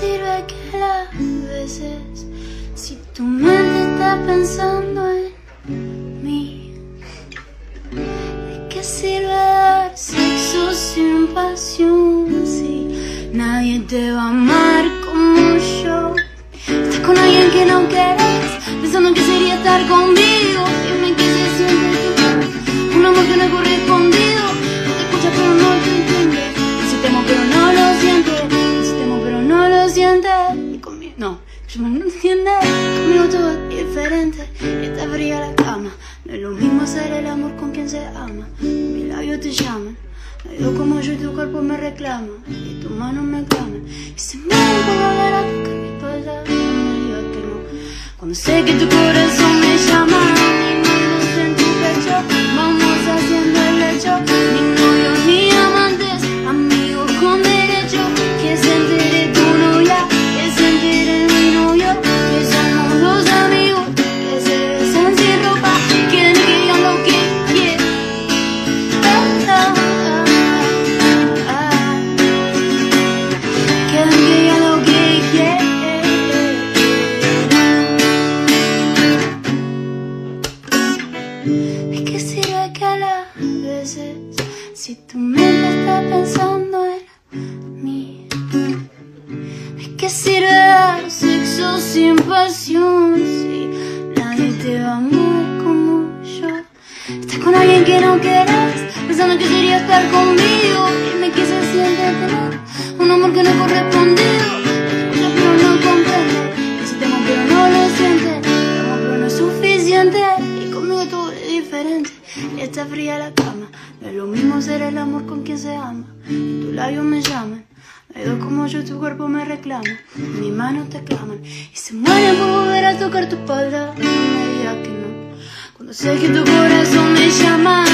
sirve que las veces si tu mente está pensando en mí? ¿De qué sirve dar sexo sin pasión si nadie te va a amar como yo? Estás con alguien que no quieres, pensando en que no, yo no entiende. Conmigo todo es diferente. Está fría la cama. No es lo mismo hacer el amor con quien se ama. Mis labios te llaman. Yo como yo y tu cuerpo me reclama Y tus manos me claman Y se mueren por volver a tocar mi espalda No me digas que no Cuando sé que tu corazón si tu mente está pensando en mí? ¿De qué sirve dar sexo sin pasión si nadie te va a amar como yo? Estás con alguien que no quieres, pensando que sería estar conmigo. Dime qué se siente tener un amor que no es correspondido. Escucha pero no comprende, si te pero no lo siente. Te amo pero no es suficiente y conmigo todo es diferente. Y está fría la cama, no es lo mismo ser el amor con quien se ama. Y tus labios me llaman. Hay dos como yo, tu cuerpo me reclama. Mis manos te claman y se mueren por volver a tocar tu espalda. No me digas que no. Cuando sé que tu corazón me llama